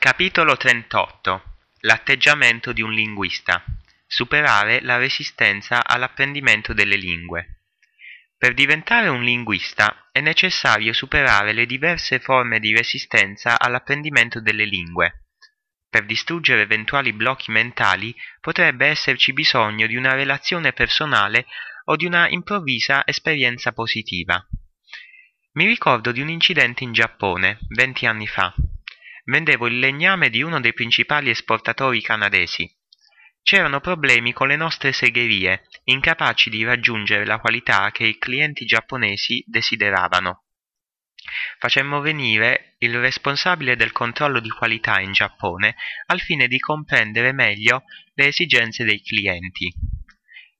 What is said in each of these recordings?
Capitolo 38 L'atteggiamento di un linguista Superare la resistenza all'apprendimento delle lingue Per diventare un linguista è necessario superare le diverse forme di resistenza all'apprendimento delle lingue. Per distruggere eventuali blocchi mentali potrebbe esserci bisogno di una relazione personale o di una improvvisa esperienza positiva. Mi ricordo di un incidente in Giappone, venti anni fa. Vendevo il legname di uno dei principali esportatori canadesi. C'erano problemi con le nostre segherie, incapaci di raggiungere la qualità che i clienti giapponesi desideravano. Facemmo venire il responsabile del controllo di qualità in Giappone al fine di comprendere meglio le esigenze dei clienti.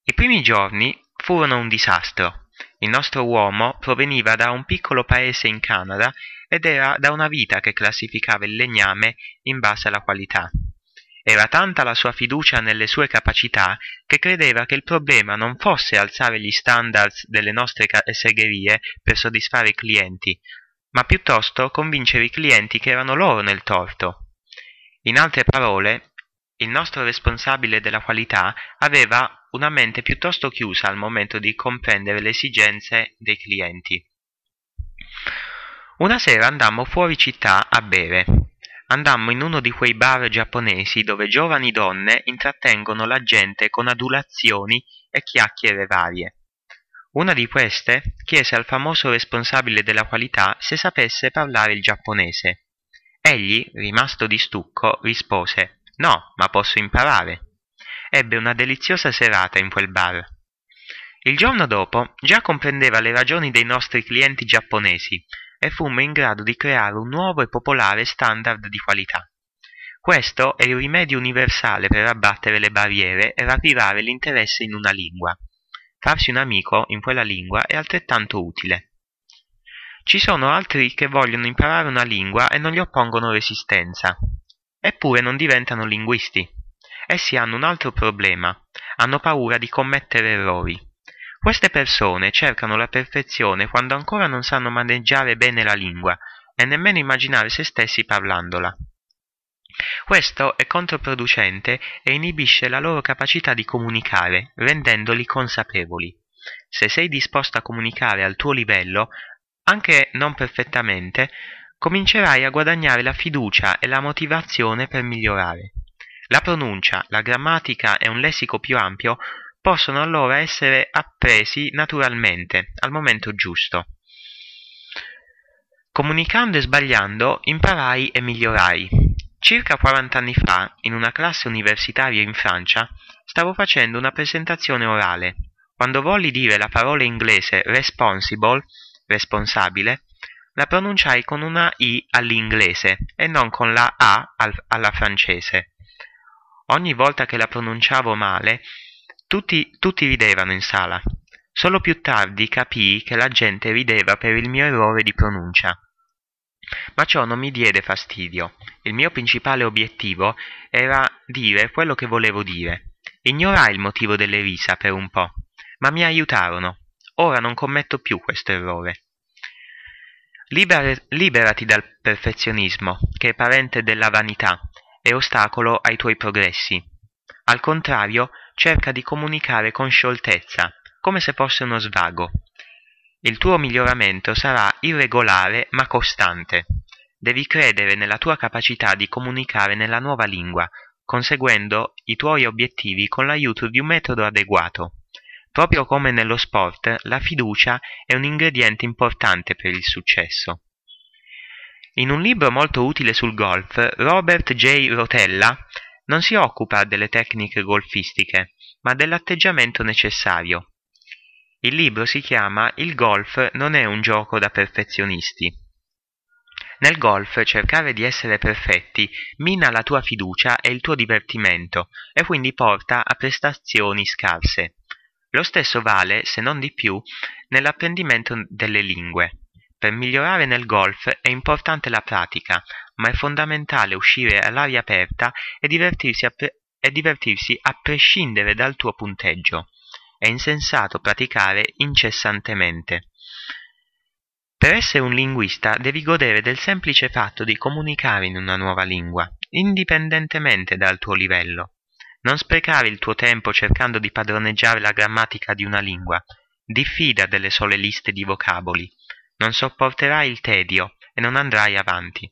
I primi giorni furono un disastro. Il nostro uomo proveniva da un piccolo paese in Canada ed era da una vita che classificava il legname in base alla qualità. Era tanta la sua fiducia nelle sue capacità che credeva che il problema non fosse alzare gli standards delle nostre segherie per soddisfare i clienti, ma piuttosto convincere i clienti che erano loro nel torto. In altre parole, il nostro responsabile della qualità aveva una mente piuttosto chiusa al momento di comprendere le esigenze dei clienti. Una sera andammo fuori città a bere. Andammo in uno di quei bar giapponesi dove giovani donne intrattengono la gente con adulazioni e chiacchiere varie. Una di queste chiese al famoso responsabile della qualità se sapesse parlare il giapponese. Egli, rimasto di stucco, rispose No, ma posso imparare ebbe una deliziosa serata in quel bar. Il giorno dopo già comprendeva le ragioni dei nostri clienti giapponesi e fummo in grado di creare un nuovo e popolare standard di qualità. Questo è il rimedio universale per abbattere le barriere e ravvivare l'interesse in una lingua. Farsi un amico in quella lingua è altrettanto utile. Ci sono altri che vogliono imparare una lingua e non gli oppongono resistenza. Eppure non diventano linguisti. Essi hanno un altro problema, hanno paura di commettere errori. Queste persone cercano la perfezione quando ancora non sanno maneggiare bene la lingua e nemmeno immaginare se stessi parlandola. Questo è controproducente e inibisce la loro capacità di comunicare, rendendoli consapevoli. Se sei disposto a comunicare al tuo livello, anche non perfettamente, comincerai a guadagnare la fiducia e la motivazione per migliorare. La pronuncia, la grammatica e un lessico più ampio possono allora essere appresi naturalmente, al momento giusto. Comunicando e sbagliando imparai e migliorai. Circa 40 anni fa, in una classe universitaria in Francia, stavo facendo una presentazione orale. Quando volli dire la parola inglese responsible, responsabile, la pronunciai con una I all'inglese e non con la A alla francese. Ogni volta che la pronunciavo male, tutti, tutti ridevano in sala. Solo più tardi capii che la gente rideva per il mio errore di pronuncia. Ma ciò non mi diede fastidio. Il mio principale obiettivo era dire quello che volevo dire. Ignorai il motivo delle risa per un po', ma mi aiutarono. Ora non commetto più questo errore. Liber- liberati dal perfezionismo, che è parente della vanità, e ostacolo ai tuoi progressi. Al contrario, cerca di comunicare con scioltezza, come se fosse uno svago. Il tuo miglioramento sarà irregolare ma costante. Devi credere nella tua capacità di comunicare nella nuova lingua, conseguendo i tuoi obiettivi con l'aiuto di un metodo adeguato. Proprio come nello sport, la fiducia è un ingrediente importante per il successo. In un libro molto utile sul golf, Robert J. Rotella non si occupa delle tecniche golfistiche, ma dell'atteggiamento necessario. Il libro si chiama Il golf non è un gioco da perfezionisti. Nel golf cercare di essere perfetti mina la tua fiducia e il tuo divertimento e quindi porta a prestazioni scarse. Lo stesso vale, se non di più, nell'apprendimento delle lingue. Per migliorare nel golf è importante la pratica, ma è fondamentale uscire all'aria aperta e divertirsi a, pre- e divertirsi a prescindere dal tuo punteggio. È insensato praticare incessantemente. Per essere un linguista devi godere del semplice fatto di comunicare in una nuova lingua, indipendentemente dal tuo livello. Non sprecare il tuo tempo cercando di padroneggiare la grammatica di una lingua. Diffida delle sole liste di vocaboli. Non sopporterai il tedio e non andrai avanti.